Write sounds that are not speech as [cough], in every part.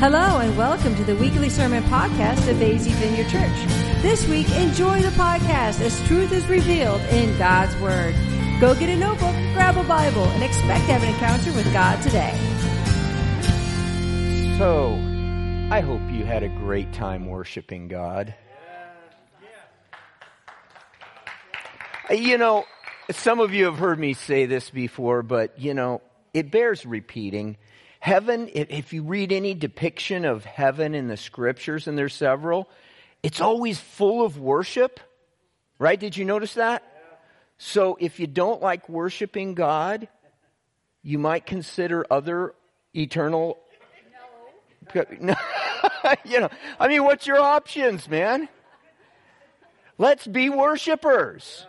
Hello and welcome to the weekly sermon podcast of AZ Vineyard Church. This week, enjoy the podcast as truth is revealed in God's Word. Go get a notebook, grab a Bible, and expect to have an encounter with God today. So, I hope you had a great time worshiping God. You know, some of you have heard me say this before, but you know, it bears repeating. Heaven, if you read any depiction of heaven in the scriptures, and there's several, it's always full of worship. Right? Did you notice that? So if you don't like worshiping God, you might consider other eternal. No. [laughs] [laughs] you know, I mean, what's your options, man? Let's be worshipers.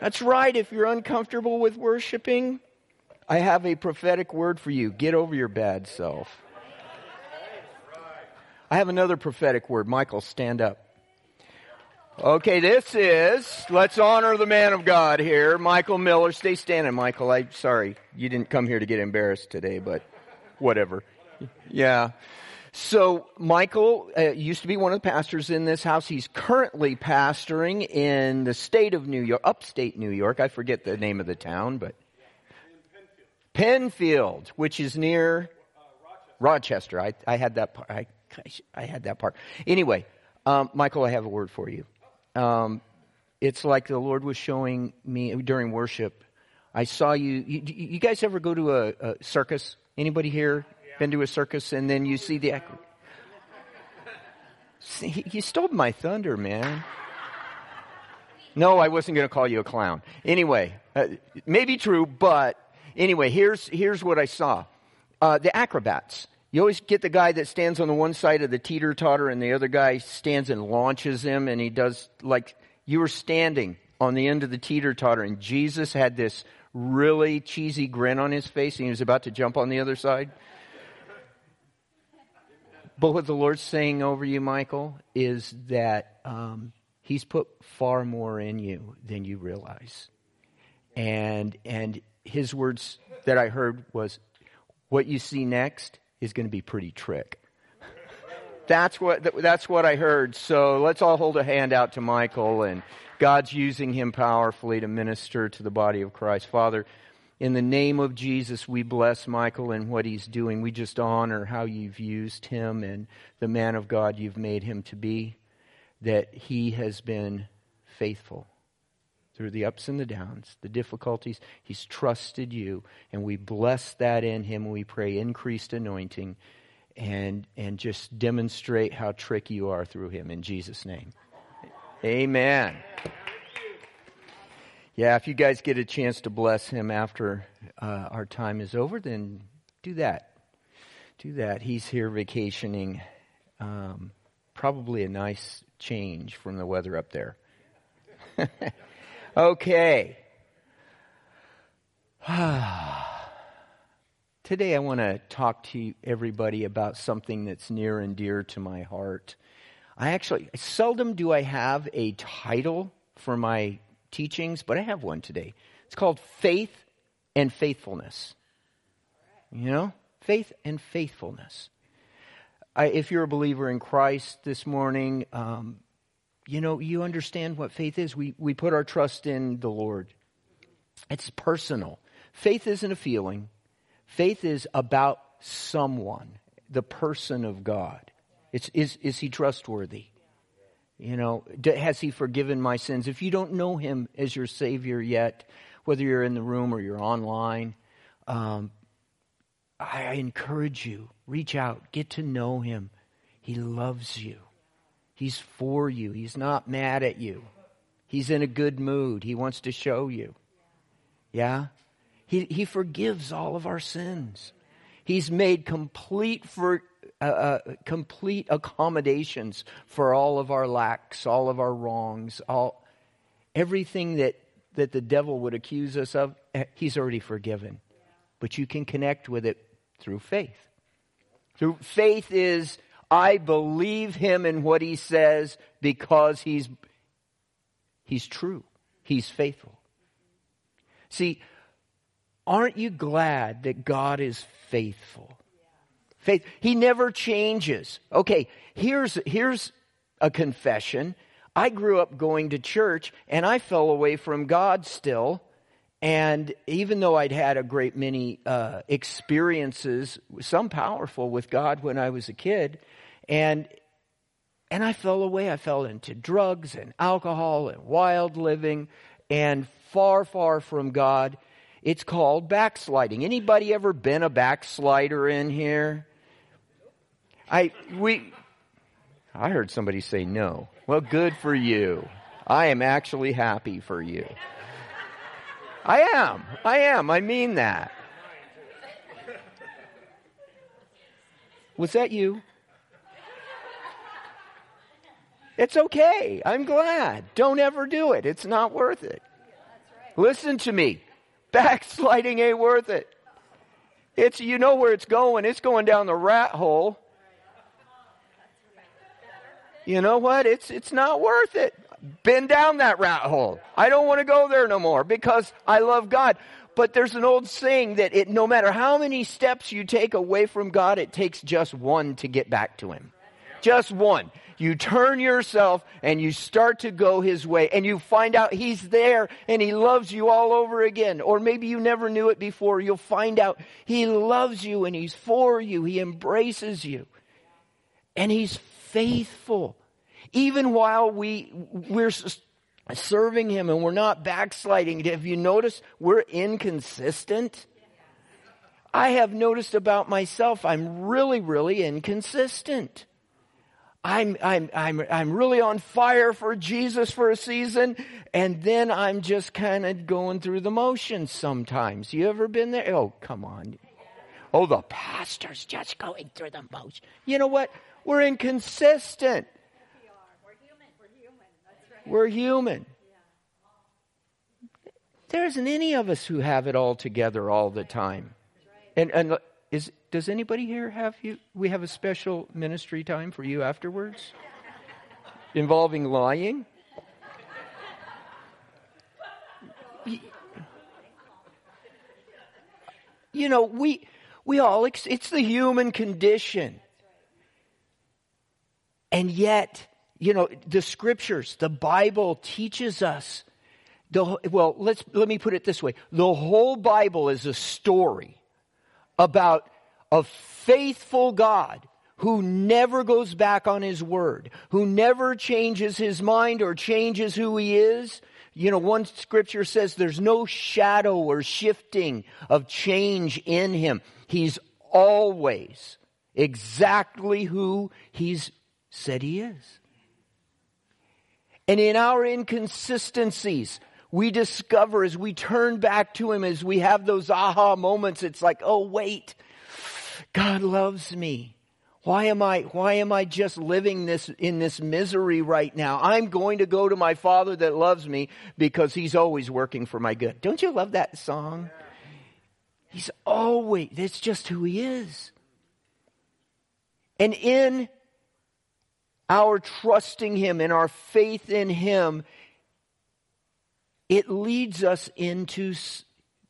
That's right. If you're uncomfortable with worshiping, I have a prophetic word for you. Get over your bad self. I have another prophetic word. Michael, stand up. Okay, this is, let's honor the man of God here, Michael Miller. Stay standing, Michael. I'm sorry. You didn't come here to get embarrassed today, but whatever. Yeah. So, Michael uh, used to be one of the pastors in this house. He's currently pastoring in the state of New York, upstate New York. I forget the name of the town, but Penfield, which is near Rochester. I, I had that part. I, I had that part. Anyway, um, Michael, I have a word for you. Um, it's like the Lord was showing me during worship. I saw you. You, you guys ever go to a, a circus? Anybody here been to a circus and then you see the. See, you stole my thunder, man. No, I wasn't going to call you a clown. Anyway, uh, maybe true, but anyway, here's, here's what I saw. Uh, the acrobats. You always get the guy that stands on the one side of the teeter totter and the other guy stands and launches him and he does like you were standing on the end of the teeter totter and Jesus had this really cheesy grin on his face and he was about to jump on the other side. But what the Lord's saying over you, Michael, is that um, He's put far more in you than you realize. And and His words that I heard was, "What you see next is going to be pretty trick." that's what that's what I heard. So let's all hold a hand out to Michael, and God's using him powerfully to minister to the body of Christ. Father, in the name of Jesus, we bless Michael and what he's doing. We just honor how you've used him and the man of God you've made him to be, that he has been faithful through the ups and the downs, the difficulties. He's trusted you, and we bless that in him. We pray increased anointing and, and just demonstrate how tricky you are through him in Jesus' name. Amen yeah, if you guys get a chance to bless him after uh, our time is over, then do that. Do that. He's here vacationing. Um, probably a nice change from the weather up there. [laughs] okay. [sighs] Today I want to talk to everybody about something that's near and dear to my heart. I actually, seldom do I have a title for my teachings, but I have one today. It's called Faith and Faithfulness. You know, faith and faithfulness. I, if you're a believer in Christ this morning, um, you know, you understand what faith is. We, we put our trust in the Lord. It's personal. Faith isn't a feeling, faith is about someone, the person of God. It's, is, is he trustworthy? You know, has He forgiven my sins? If you don't know Him as your Savior yet, whether you're in the room or you're online, um, I encourage you, reach out, get to know Him. He loves you, He's for you, He's not mad at you, He's in a good mood, He wants to show you. Yeah? He, he forgives all of our sins. He's made complete for, uh, uh, complete accommodations for all of our lacks, all of our wrongs, all everything that that the devil would accuse us of. Eh, he's already forgiven, but you can connect with it through faith. Through faith is I believe him in what he says because he's he's true. He's faithful. See, aren't you glad that God is faithful? Faith. He never changes. Okay, here's, here's a confession. I grew up going to church and I fell away from God still. And even though I'd had a great many uh, experiences, some powerful with God when I was a kid, and and I fell away. I fell into drugs and alcohol and wild living, and far, far from God. It's called backsliding. Anybody ever been a backslider in here? I we I heard somebody say no. Well, good for you. I am actually happy for you. I am. I am. I mean that. Was that you? It's okay. I'm glad. Don't ever do it. It's not worth it. Listen to me. Backsliding ain't worth it. It's you know where it's going. It's going down the rat hole. You know what? It's it's not worth it been down that rat hole. I don't want to go there no more because I love God. But there's an old saying that it, no matter how many steps you take away from God, it takes just one to get back to Him. Just one. You turn yourself and you start to go His way and you find out He's there and He loves you all over again. Or maybe you never knew it before. You'll find out He loves you and He's for you. He embraces you. And He's faithful even while we, we're serving Him and we're not backsliding. Have you noticed we're inconsistent? I have noticed about myself, I'm really, really inconsistent. I'm, I'm, I'm, I'm really on fire for Jesus for a season, and then I'm just kind of going through the motions sometimes. You ever been there? Oh, come on. Oh, the pastor's just going through the motions. You know what? We're inconsistent. We're human. There isn't any of us who have it all together all the time. And, and is, does anybody here have you? We have a special ministry time for you afterwards involving lying. You know, we, we all, it's the human condition. And yet, you know, the scriptures, the Bible teaches us. The, well, let's, let me put it this way. The whole Bible is a story about a faithful God who never goes back on his word, who never changes his mind or changes who he is. You know, one scripture says there's no shadow or shifting of change in him. He's always exactly who he's said he is. And in our inconsistencies, we discover as we turn back to Him, as we have those aha moments, it's like, oh, wait, God loves me. Why am I, why am I just living this, in this misery right now? I'm going to go to my Father that loves me because He's always working for my good. Don't you love that song? He's always, that's just who He is. And in our trusting Him and our faith in Him, it leads us into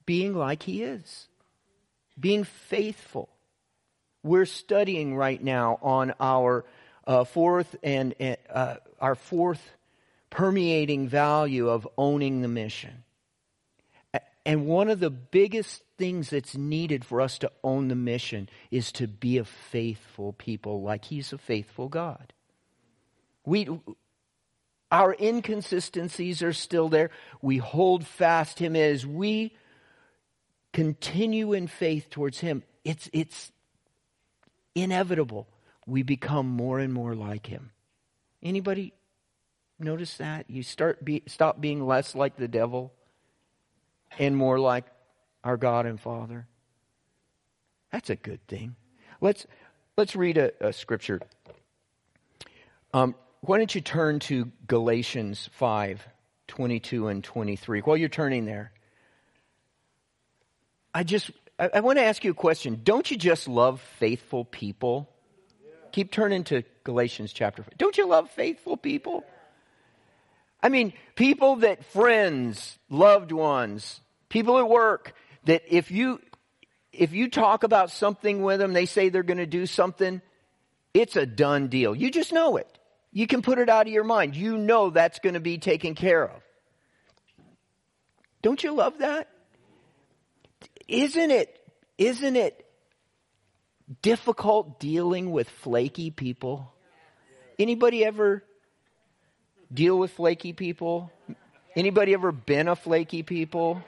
being like He is, being faithful. We're studying right now on our uh, fourth and uh, our fourth permeating value of owning the mission. And one of the biggest things that's needed for us to own the mission is to be a faithful people like He's a faithful God. We, our inconsistencies are still there. We hold fast Him as we continue in faith towards Him. It's, it's inevitable. We become more and more like Him. Anybody notice that? You start be, stop being less like the devil and more like our God and Father. That's a good thing. Let's let's read a, a scripture. Um, why don't you turn to Galatians 5 22 and 23? While you're turning there, I just I, I want to ask you a question. Don't you just love faithful people? Yeah. Keep turning to Galatians chapter 5. Don't you love faithful people? I mean, people that friends, loved ones, people at work, that if you if you talk about something with them, they say they're going to do something, it's a done deal. You just know it. You can put it out of your mind. You know that's going to be taken care of. Don't you love that? Isn't it, isn't it difficult dealing with flaky people? Anybody ever deal with flaky people? Anybody ever been a flaky people?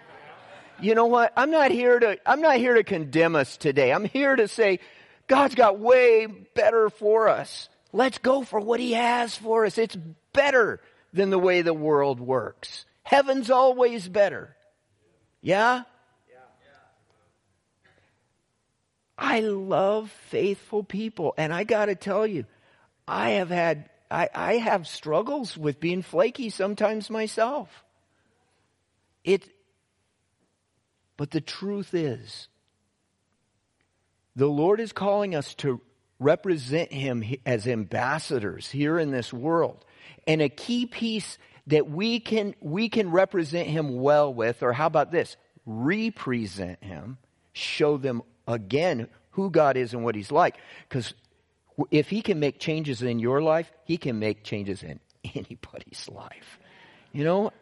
You know what? I'm not here to I'm not here to condemn us today. I'm here to say God's got way better for us. Let's go for what he has for us. It's better than the way the world works. Heaven's always better. Yeah? I love faithful people. And I got to tell you, I have had, I, I have struggles with being flaky sometimes myself. It, but the truth is, the Lord is calling us to represent Him as ambassadors here in this world. And a key piece that we can, we can represent Him well with, or how about this? Represent Him, show them again who God is and what He's like. Because if He can make changes in your life, He can make changes in anybody's life. You know,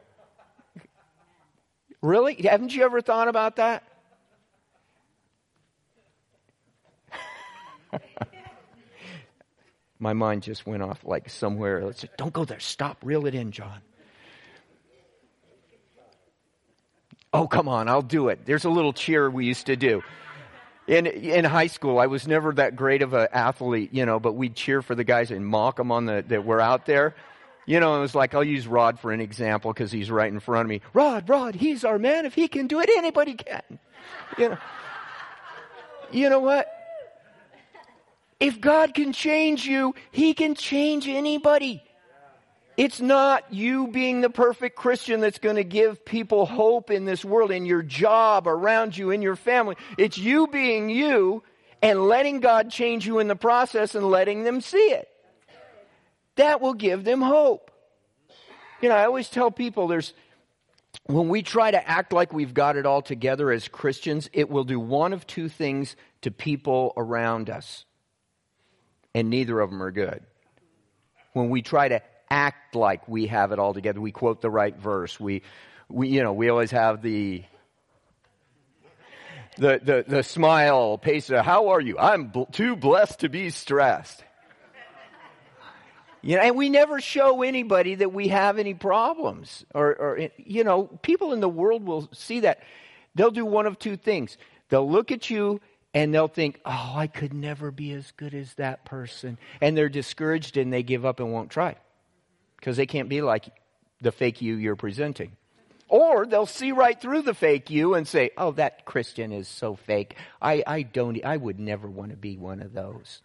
Really? Haven't you ever thought about that? [laughs] My mind just went off like somewhere. Let's don't go there. Stop. Reel it in, John. Oh, come on. I'll do it. There's a little cheer we used to do. In, in high school, I was never that great of an athlete, you know, but we'd cheer for the guys and mock them on the, that were out there. You know, it was like, I'll use Rod for an example because he's right in front of me. Rod, Rod, he's our man. If he can do it, anybody can. You know, you know what? If God can change you, He can change anybody. It's not you being the perfect Christian that's going to give people hope in this world, in your job, around you, in your family. It's you being you and letting God change you in the process and letting them see it that will give them hope. You know, I always tell people there's, when we try to act like we've got it all together as Christians, it will do one of two things to people around us. And neither of them are good. When we try to act like we have it all together, we quote the right verse. We, we you know, we always have the, the, the, the smile, pace, uh, how are you? I'm bl- too blessed to be stressed. You know, and we never show anybody that we have any problems. Or, or, you know, people in the world will see that. They'll do one of two things. They'll look at you and they'll think, oh, I could never be as good as that person. And they're discouraged and they give up and won't try because they can't be like the fake you you're presenting. Or they'll see right through the fake you and say, oh, that Christian is so fake. I, I don't, I would never want to be one of those.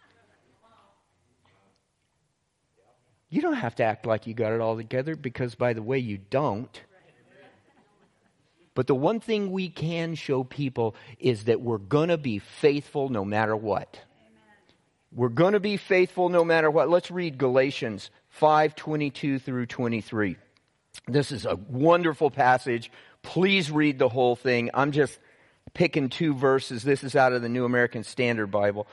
You don't have to act like you got it all together because, by the way, you don't. But the one thing we can show people is that we're going to be faithful no matter what. We're going to be faithful no matter what. Let's read Galatians 5 22 through 23. This is a wonderful passage. Please read the whole thing. I'm just picking two verses. This is out of the New American Standard Bible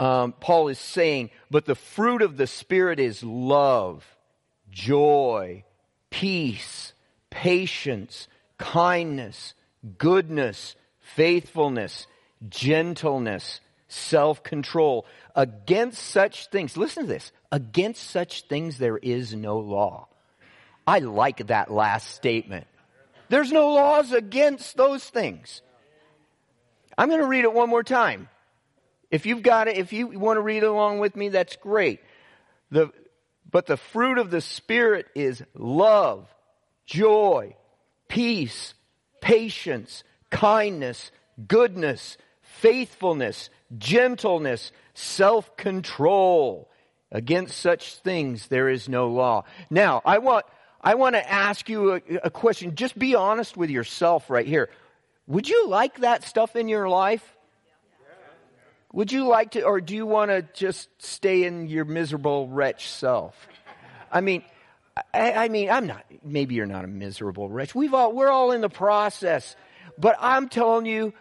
um, Paul is saying, but the fruit of the Spirit is love, joy, peace, patience, kindness, goodness, faithfulness, gentleness, self control. Against such things, listen to this, against such things there is no law. I like that last statement. There's no laws against those things. I'm going to read it one more time. If you've got it, if you want to read along with me, that's great. The, but the fruit of the Spirit is love, joy, peace, patience, kindness, goodness, faithfulness, gentleness, self-control. Against such things there is no law. Now, I want, I want to ask you a, a question. Just be honest with yourself right here. Would you like that stuff in your life? Would you like to, or do you want to just stay in your miserable wretch self? I mean, I, I, mean, I'm not, maybe you're not a miserable wretch. We've all, we're all in the process. But I'm telling you,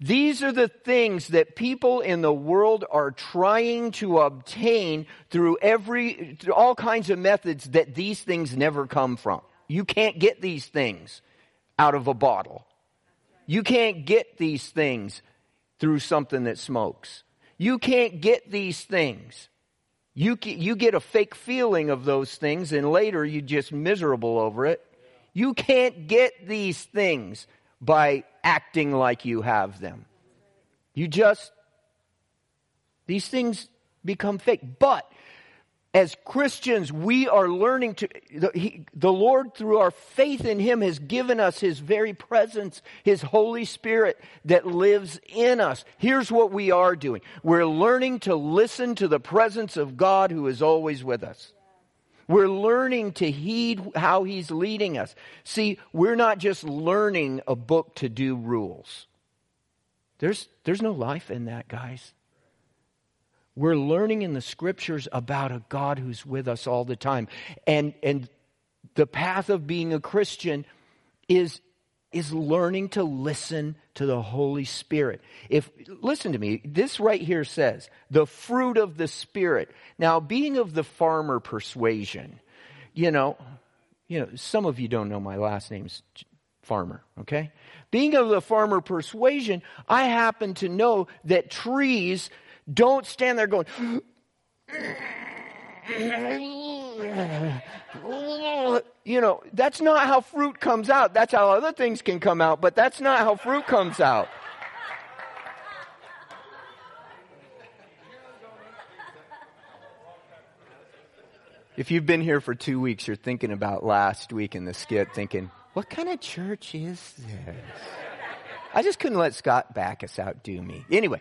These are the things that people in the world are trying to obtain through every, through all kinds of methods that these things never come from. You can't get these things out of a bottle. You can't get these things through something that smokes. You can't get these things. You, you get a fake feeling of those things and later you're just miserable over it. You can't get these things by acting like you have them. You just, these things become fake. But as Christians, we are learning to, the, he, the, Lord, through our faith in Him, has given us His very presence, His Holy Spirit that lives in us. Here's what we are doing we're learning to listen to the presence of God who is always with us. We're learning to heed how He's leading us. See, we're not just learning a book to do rules. There's, there's no life in that, guys. We're learning in the scriptures about a God who's with us all the time. And, and the path of being a Christian is, is learning to listen to the Holy Spirit. If, listen to me, this right here says, the fruit of the Spirit. Now, being of the farmer persuasion, you know, you know, some of you don't know my last name's farmer, okay? Being of the farmer persuasion, I happen to know that trees don't stand there going, [gasps] [laughs] [sighs] you know, that's not how fruit comes out. That's how other things can come out, but that's not how fruit comes out. If you've been here for two weeks, you're thinking about last week in the skit, thinking, what kind of church is this? I just couldn't let Scott Backus outdo me. Anyway,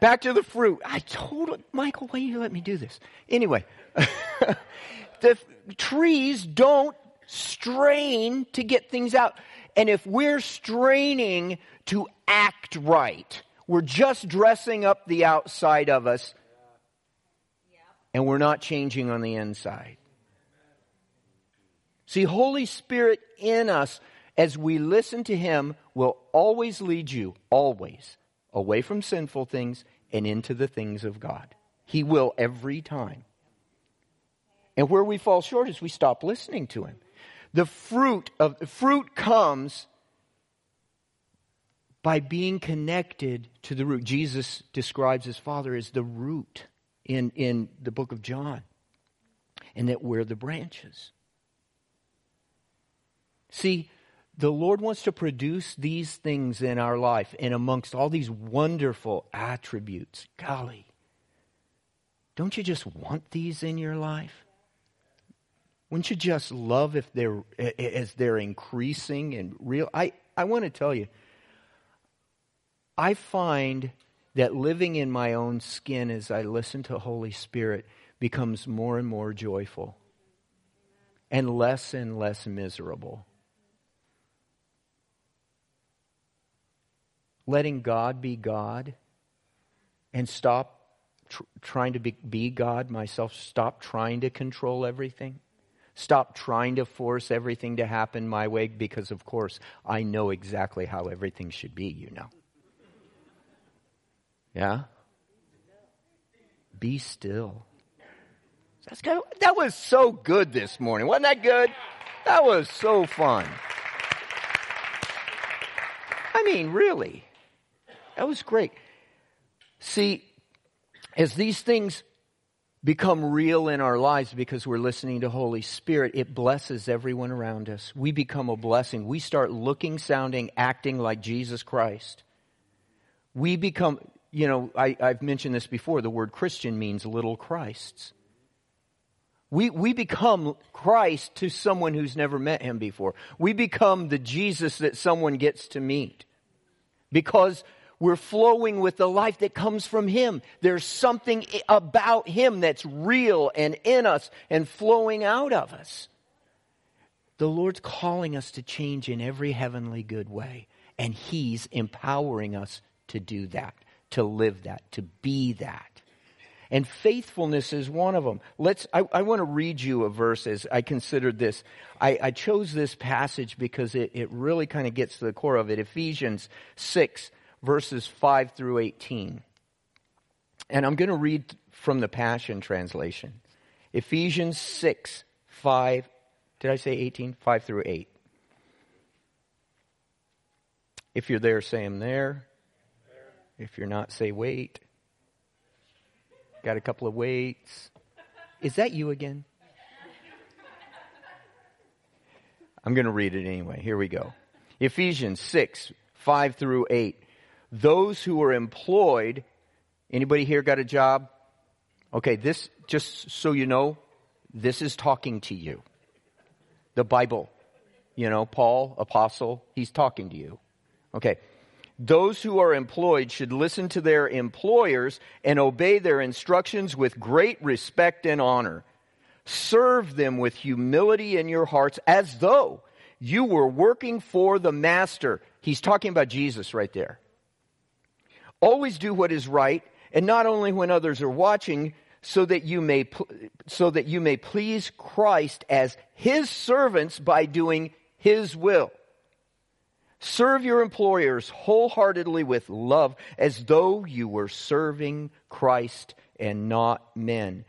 Back to the fruit. I told Michael, why you let me do this? Anyway, [laughs] the trees don't strain to get things out. And if we're straining to act right, we're just dressing up the outside of us and we're not changing on the inside. See, Holy Spirit in us, as we listen to Him, will always lead you, always, away from sinful things and into the things of God. He will every time. And where we fall short is we stop listening to him. The fruit of the fruit comes by being connected to the root. Jesus describes his father as the root in, in the book of John. And that we're the branches. See, the Lord wants to produce these things in our life and amongst all these wonderful attributes. Golly, don't you just want these in your life? Wouldn't you just love if they're as they're increasing and real? I, I want to tell you, I find that living in my own skin as I listen to Holy Spirit becomes more and more joyful and less and less miserable. Letting God be God and stop tr- trying to be, be God myself, stop trying to control everything. Stop trying to force everything to happen my way because, of course, I know exactly how everything should be, you know. Yeah? Be still. That's kind of, that was so good this morning. Wasn't that good? That was so fun. I mean, really. That was great. See, as these things become real in our lives because we're listening to Holy Spirit, it blesses everyone around us. We become a blessing. We start looking, sounding, acting like Jesus Christ. We become, you know, I, have mentioned this before. The word Christian means little Christs. We, we become Christ to someone who's never met him before. We become the Jesus that someone gets to meet. Because we're flowing with the life that comes from Him. There's something about Him that's real and in us and flowing out of us. The Lord's calling us to change in every heavenly good way, and He's empowering us to do that, to live that, to be that. And faithfulness is one of them. Let's, I, I want to read you a verse as I considered this. I, I chose this passage because it, it really kind of gets to the core of it. Ephesians 6, verses 5 through 18. And I'm going to read from the Passion Translation. Ephesians 6, 5. Did I say 18? 5 through 8. If you're there, say I'm there. If you're not, say wait. Got a couple of waits. Is that you again? I'm going to read it anyway. Here we go. Ephesians 6, 5 through 8. Those who are employed, anybody here got a job? Okay, this, just so you know, this is talking to you. The Bible, you know, Paul, apostle, he's talking to you. Okay. Those who are employed should listen to their employers and obey their instructions with great respect and honor. Serve them with humility in your hearts as though you were working for the master. He's talking about Jesus right there. Always do what is right, and not only when others are watching, so that you may so that you may please Christ as his servants by doing his will. Serve your employers wholeheartedly with love as though you were serving Christ and not men.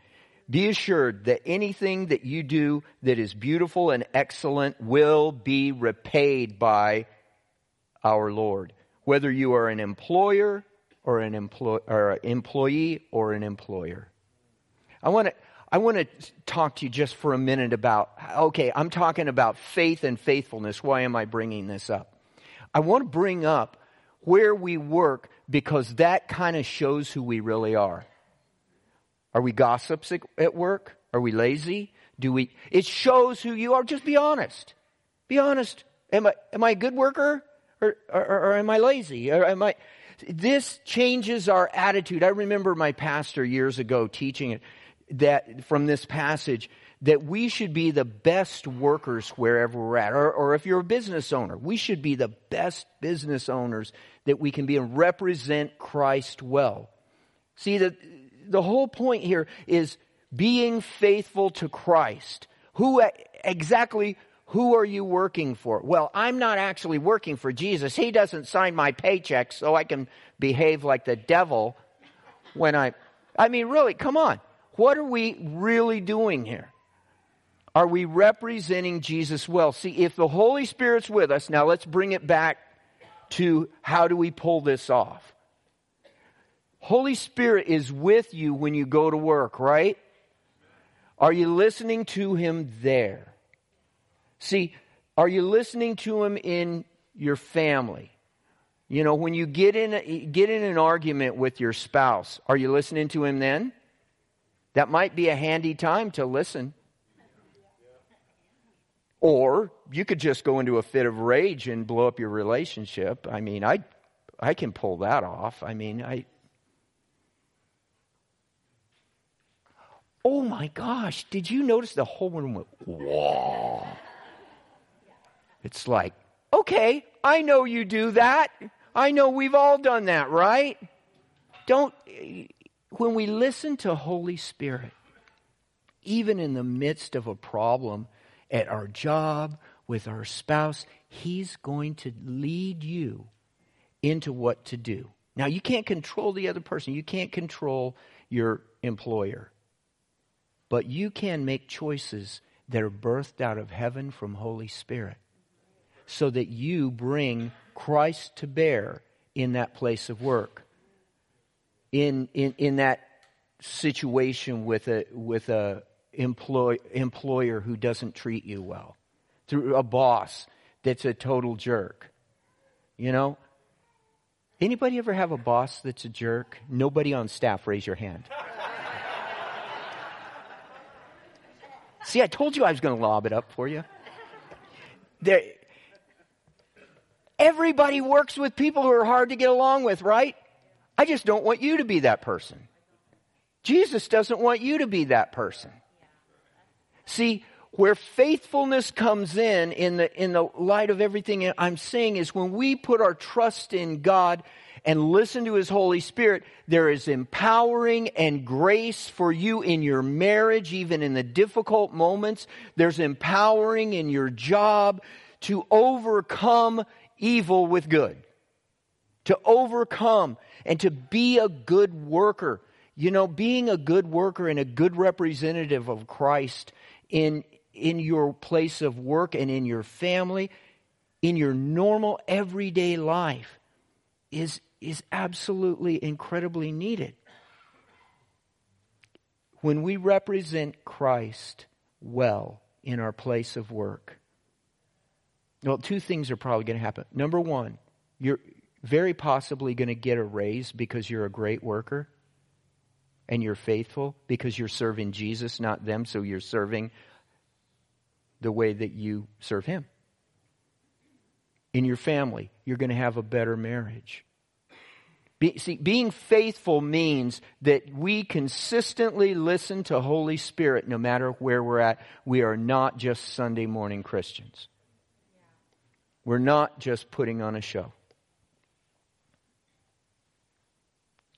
Be assured that anything that you do that is beautiful and excellent will be repaid by our Lord. Whether you are an employer or an, or an employee or an employer. I want to I want to talk to you just for a minute about okay, I'm talking about faith and faithfulness. Why am I bringing this up? I want to bring up where we work because that kind of shows who we really are. Are we gossips at work? Are we lazy? Do we? It shows who you are. Just be honest. Be honest. Am I, am I a good worker or, or, or am I lazy? Or am I? This changes our attitude. I remember my pastor years ago teaching it that from this passage that we should be the best workers wherever we're at. Or, or, if you're a business owner, we should be the best business owners that we can be and represent Christ well. See, the, the whole point here is being faithful to Christ. Who exactly, who are you working for? Well, I'm not actually working for Jesus. He doesn't sign my paycheck so I can behave like the devil when I, I mean, really, come on. What are we really doing here? Are we representing Jesus well? See, if the Holy Spirit's with us, now let's bring it back to how do we pull this off? Holy Spirit is with you when you go to work, right? Are you listening to Him there? See, are you listening to Him in your family? You know, when you get in, get in an argument with your spouse, are you listening to Him then? That might be a handy time to listen. Or you could just go into a fit of rage and blow up your relationship. I mean, I, I can pull that off. I mean, I. Oh my gosh, did you notice the whole room went, whoa? It's like, okay, I know you do that. I know we've all done that, right? Don't, when we listen to Holy Spirit, even in the midst of a problem, at our job, with our spouse, He's going to lead you into what to do. Now, you can't control the other person, you can't control your employer, but you can make choices that are birthed out of heaven from Holy Spirit so that you bring Christ to bear in that place of work. In, in, in that situation with a, with a, employ, employer who doesn't treat you well, through a boss that's a total jerk. You know? Anybody ever have a boss that's a jerk? Nobody on staff, raise your hand. See, I told you I was going to lob it up for you. There, everybody works with people who are hard to get along with, right? I just don't want you to be that person. Jesus doesn't want you to be that person. See, where faithfulness comes in, in the, in the light of everything I'm saying, is when we put our trust in God and listen to His Holy Spirit, there is empowering and grace for you in your marriage, even in the difficult moments. There's empowering in your job to overcome evil with good, to overcome and to be a good worker. You know, being a good worker and a good representative of Christ in, in your place of work and in your family, in your normal everyday life is, is absolutely incredibly needed. When we represent Christ well in our place of work, well, two things are probably going to happen. Number one, you're very possibly going to get a raise because you're a great worker and you're faithful because you're serving Jesus, not them, so you're serving the way that you serve Him. In your family, you're going to have a better marriage. Be, see, being faithful means that we consistently listen to Holy Spirit no matter where we're at. We are not just Sunday morning Christians. We're not just putting on a show.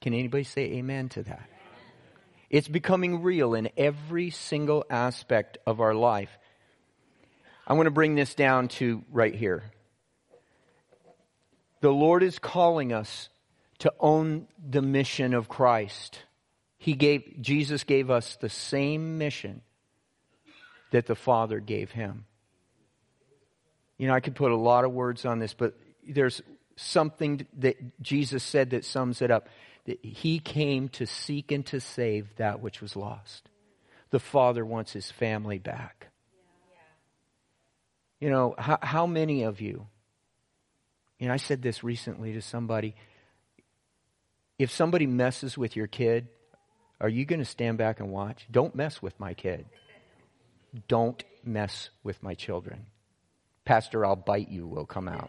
Can anybody say amen to that? It's becoming real in every single aspect of our life. I want to bring this down to right here. The Lord is calling us to own the mission of Christ. He gave Jesus gave us the same mission that the Father gave him. You know, I could put a lot of words on this, but there's something that Jesus said that sums it up. That he came to seek and to save that which was lost. The Father wants his family back. You know, how, how many of you, know, I said this recently to somebody. If somebody messes with your kid, are you going to stand back and watch? Don't mess with my kid. Don't mess with my children. Pastor, I'll bite you will come out.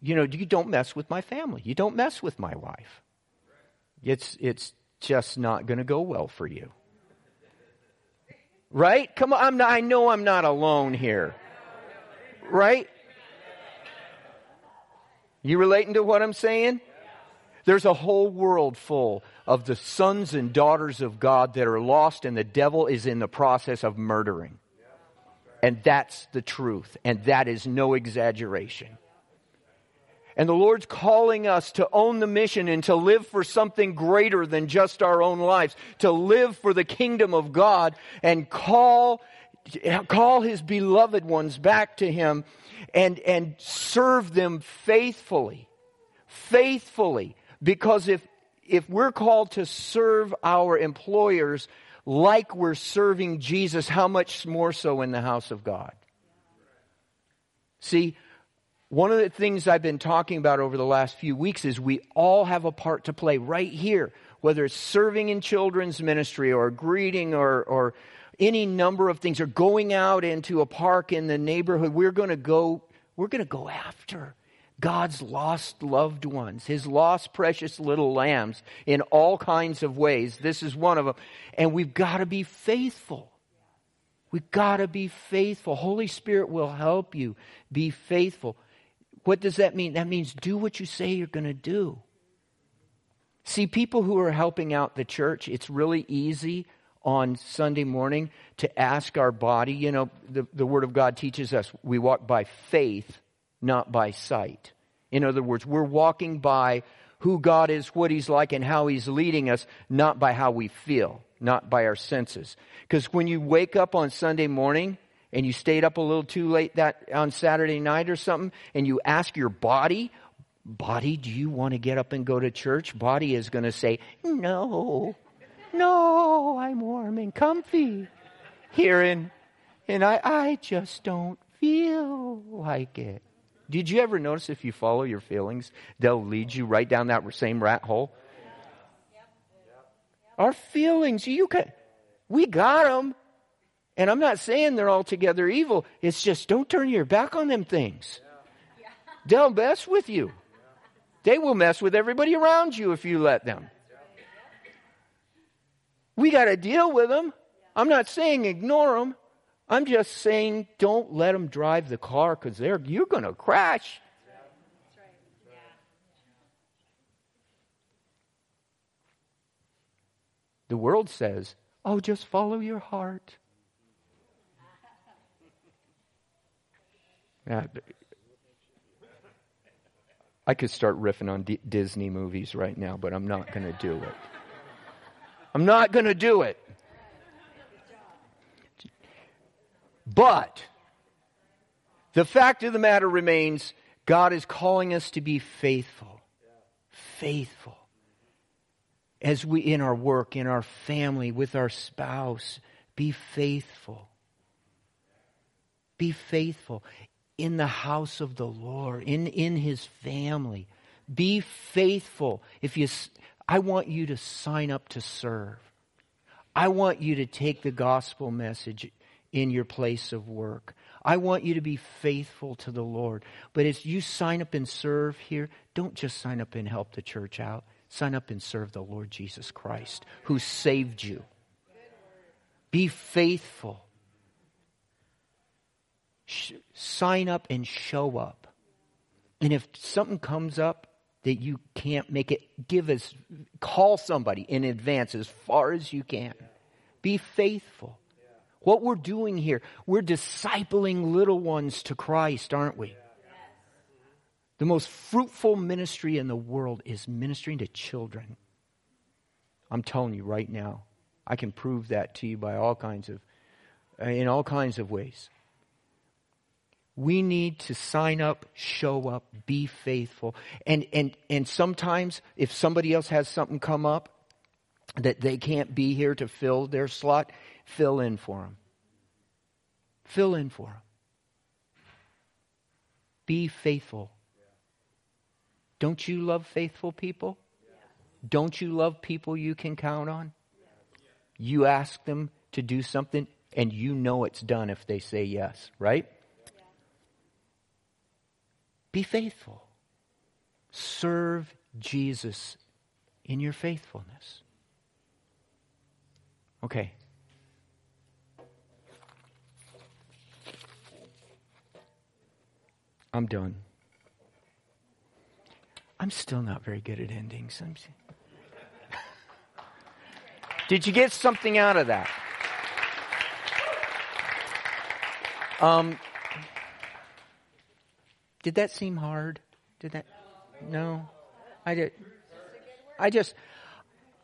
you know, you don't mess with my family. You don't mess with my wife. It's, it's just not going to go well for you. Right? Come on, not, I know I'm not alone here. Right? You relating to what I'm saying? There's a whole world full of the sons and daughters of God that are lost, and the devil is in the process of murdering. And that's the truth. And that is no exaggeration. And the Lord's calling us to own the mission and to live for something greater than just our own lives, to live for the kingdom of God and call, call His beloved ones back to Him and, and serve them faithfully. Faithfully. Because if, if we're called to serve our employers, like we're serving Jesus, how much more so in the house of God? See, one of the things I've been talking about over the last few weeks is we all have a part to play right here, whether it's serving in children's ministry or greeting or, or any number of things, or going out into a park in the neighborhood. We're going to go, we're going to go after God's lost loved ones, his lost precious little lambs in all kinds of ways. This is one of them. And we've got to be faithful. We've got to be faithful. Holy Spirit will help you be faithful. What does that mean? That means do what you say you're going to do. See, people who are helping out the church, it's really easy on Sunday morning to ask our body. You know, the, the Word of God teaches us we walk by faith not by sight. In other words, we're walking by who God is, what He's like, and how He's leading us, not by how we feel, not by our senses. Because when you wake up on Sunday morning and you stayed up a little too late that on Saturday night or something, and you ask your body, body, do you want to get up and go to church? Body is going to say, no, no, I'm warm and comfy here and, and I, I just don't feel like it. Did you ever notice if you follow your feelings, they'll lead you right down that same rat hole? Our feelings, you can, we got them. And I'm not saying they're altogether evil. It's just don't turn your back on them things. They'll mess with you. They will mess with everybody around you if you let them. We got to deal with them. I'm not saying ignore them. I'm just saying, don't let them drive the car because you're going to crash. The world says, oh, just follow your heart. [laughs] I could start riffing on D- Disney movies right now, but I'm not going to do it. I'm not going to do it. But the fact of the matter remains God is calling us to be faithful. Faithful. As we, in our work, in our family, with our spouse, be faithful. Be faithful in the house of the Lord, in, in his family. Be faithful. If you, I want you to sign up to serve. I want you to take the gospel message in your place of work. I want you to be faithful to the Lord. But as you sign up and serve here, don't just sign up and help the church out. Sign up and serve the Lord Jesus Christ who saved you. Be faithful. Sh- sign up and show up. And if something comes up that you can't make it, give us, call somebody in advance as far as you can. Be faithful. What we're doing here, we're discipling little ones to Christ, aren't we? The most fruitful ministry in the world is ministering to children. I'm telling you right now. I can prove that to you by all kinds of in all kinds of ways. We need to sign up, show up, be faithful. And and and sometimes if somebody else has something come up that they can't be here to fill their slot, fill in for them. Fill in for them. Be faithful. Don't you love faithful people? Don't you love people you can count on? You ask them to do something and you know it's done if they say yes, right? Be faithful. Serve Jesus in your faithfulness. Okay. I'm done. I'm still not very good at endings. [laughs] Did you get something out of that? Um, did that seem hard? Did that? No, I did. I just,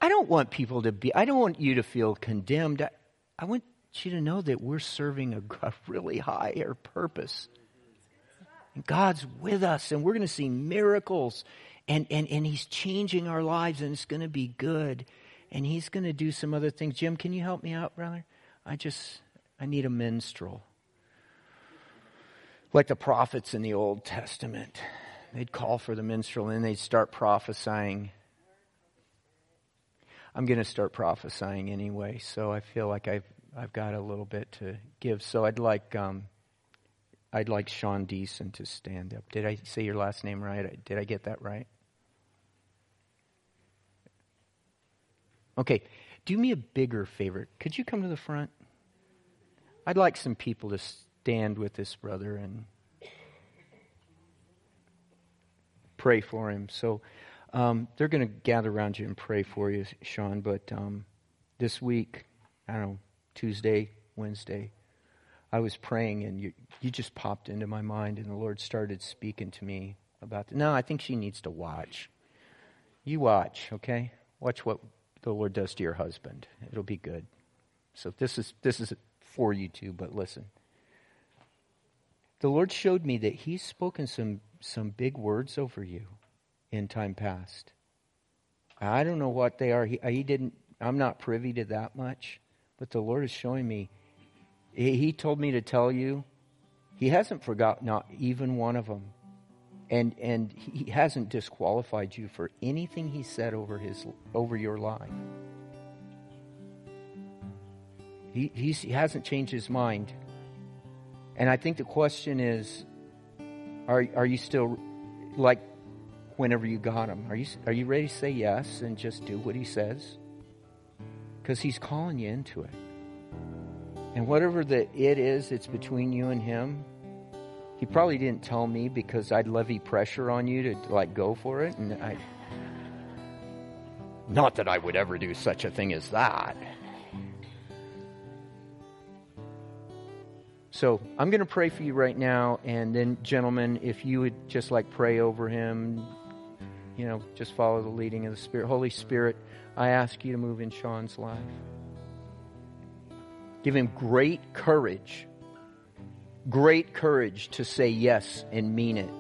I don't want people to be. I don't want you to feel condemned. I, I want you to know that we're serving a, a [laughs] really higher purpose. And God's with us, and we're going to see miracles, and, and, and He's changing our lives, and it's going to be good. And He's going to do some other things. Jim, can you help me out, brother? I just, I need a minstrel. Like the prophets in the Old Testament. They'd call for the minstrel, and they'd start prophesying. I'm going to start prophesying anyway, so I feel like I've, I've got a little bit to give. So I'd like. Um, I'd like Sean Deason to stand up. Did I say your last name right? Did I get that right? Okay. Do me a bigger favor. Could you come to the front? I'd like some people to stand with this brother and pray for him. So um, they're going to gather around you and pray for you, Sean. But um, this week, I don't know, Tuesday, Wednesday, I was praying and you, you just popped into my mind, and the Lord started speaking to me about that. No, I think she needs to watch. You watch, okay? Watch what the Lord does to your husband. It'll be good. So this is this is for you too, but listen. The Lord showed me that He's spoken some some big words over you in time past. I don't know what they are. He, he didn't. I'm not privy to that much, but the Lord is showing me he told me to tell you, he hasn't forgotten not even one of them. And, and he hasn't disqualified you for anything he said over, his, over your life. He, he hasn't changed his mind. And I think the question is are, are you still like whenever you got him? Are you, are you ready to say yes and just do what he says? Because he's calling you into it. And whatever the it is that's between you and him, he probably didn't tell me because I'd levy pressure on you to like go for it. And I, Not that I would ever do such a thing as that. So I'm going to pray for you right now, and then, gentlemen, if you would just like pray over him, you know, just follow the leading of the Spirit. Holy Spirit, I ask you to move in Sean's life. Give him great courage, great courage to say yes and mean it.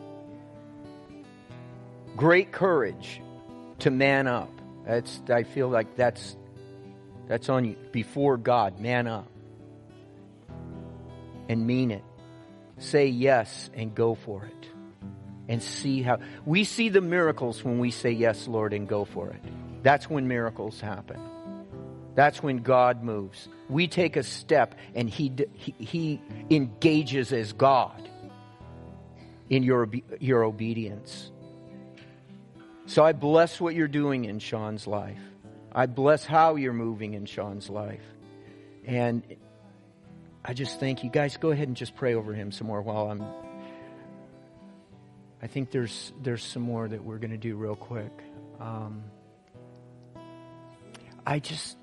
Great courage to man up. That's I feel like that's that's on you before God. Man up and mean it. Say yes and go for it. And see how we see the miracles when we say yes, Lord, and go for it. That's when miracles happen. That's when God moves. We take a step and He, he, he engages as God in your, your obedience. So I bless what you're doing in Sean's life. I bless how you're moving in Sean's life. And I just thank you. Guys, go ahead and just pray over him some more while I'm. I think there's there's some more that we're going to do real quick. Um, I just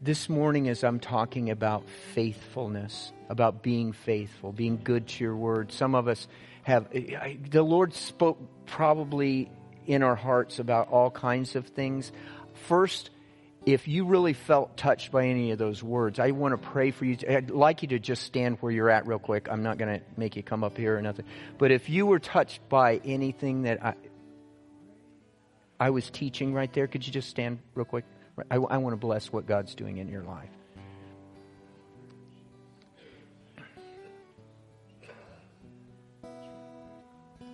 this morning as I'm talking about faithfulness, about being faithful, being good to your word. Some of us have I, the Lord spoke probably in our hearts about all kinds of things. First, if you really felt touched by any of those words, I want to pray for you. I'd like you to just stand where you're at real quick. I'm not going to make you come up here or nothing. But if you were touched by anything that I, I was teaching right there, could you just stand real quick? I, I want to bless what God's doing in your life.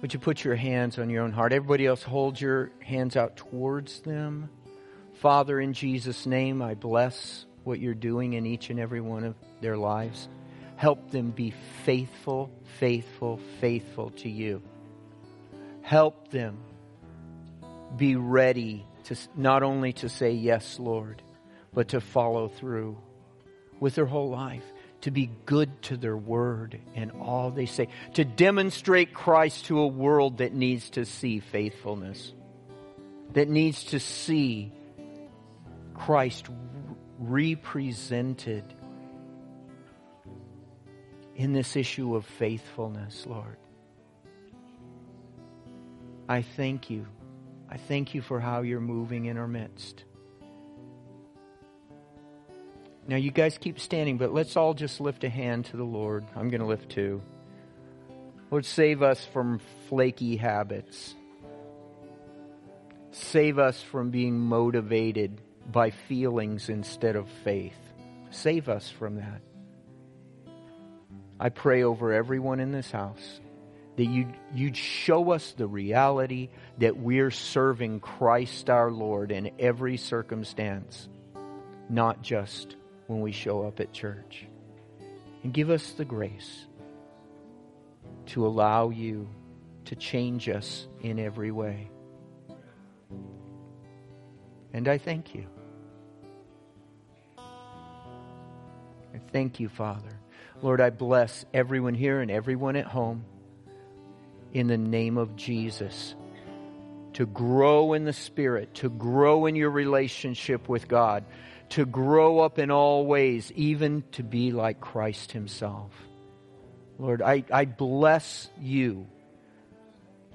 Would you put your hands on your own heart? Everybody else, hold your hands out towards them. Father, in Jesus' name, I bless what you're doing in each and every one of their lives. Help them be faithful, faithful, faithful to you. Help them be ready to not only to say yes, Lord, but to follow through with their whole life, to be good to their word and all they say, to demonstrate Christ to a world that needs to see faithfulness, that needs to see Christ represented in this issue of faithfulness, Lord. I thank you. I thank you for how you're moving in our midst. Now, you guys keep standing, but let's all just lift a hand to the Lord. I'm going to lift two. Lord, save us from flaky habits. Save us from being motivated by feelings instead of faith. Save us from that. I pray over everyone in this house that you'd, you'd show us the reality that we're serving Christ our Lord in every circumstance, not just when we show up at church. And give us the grace to allow you to change us in every way. And I thank you. I thank you, Father. Lord, I bless everyone here and everyone at home in the name of Jesus to grow in the Spirit, to grow in your relationship with God, to grow up in all ways, even to be like Christ Himself. Lord, I, I bless you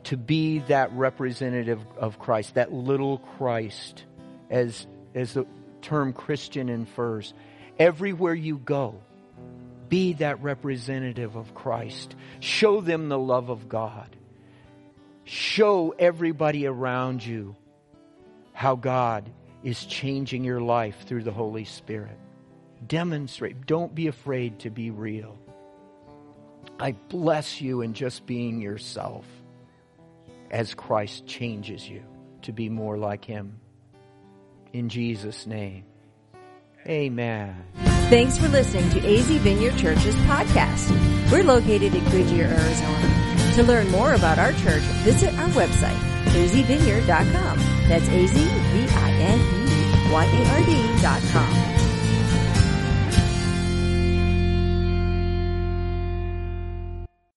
to be that representative of Christ, that little Christ, as, as the term Christian infers. Everywhere you go, be that representative of Christ. Show them the love of God. Show everybody around you how God is changing your life through the Holy Spirit. Demonstrate. Don't be afraid to be real. I bless you in just being yourself as Christ changes you to be more like Him. In Jesus' name. Amen. Thanks for listening to AZ Vineyard Church's podcast. We're located in Goodyear, Arizona. To learn more about our church, visit our website, azvineyard.com. That's A-Z-V-I-N-E-Y-A-R-D.com.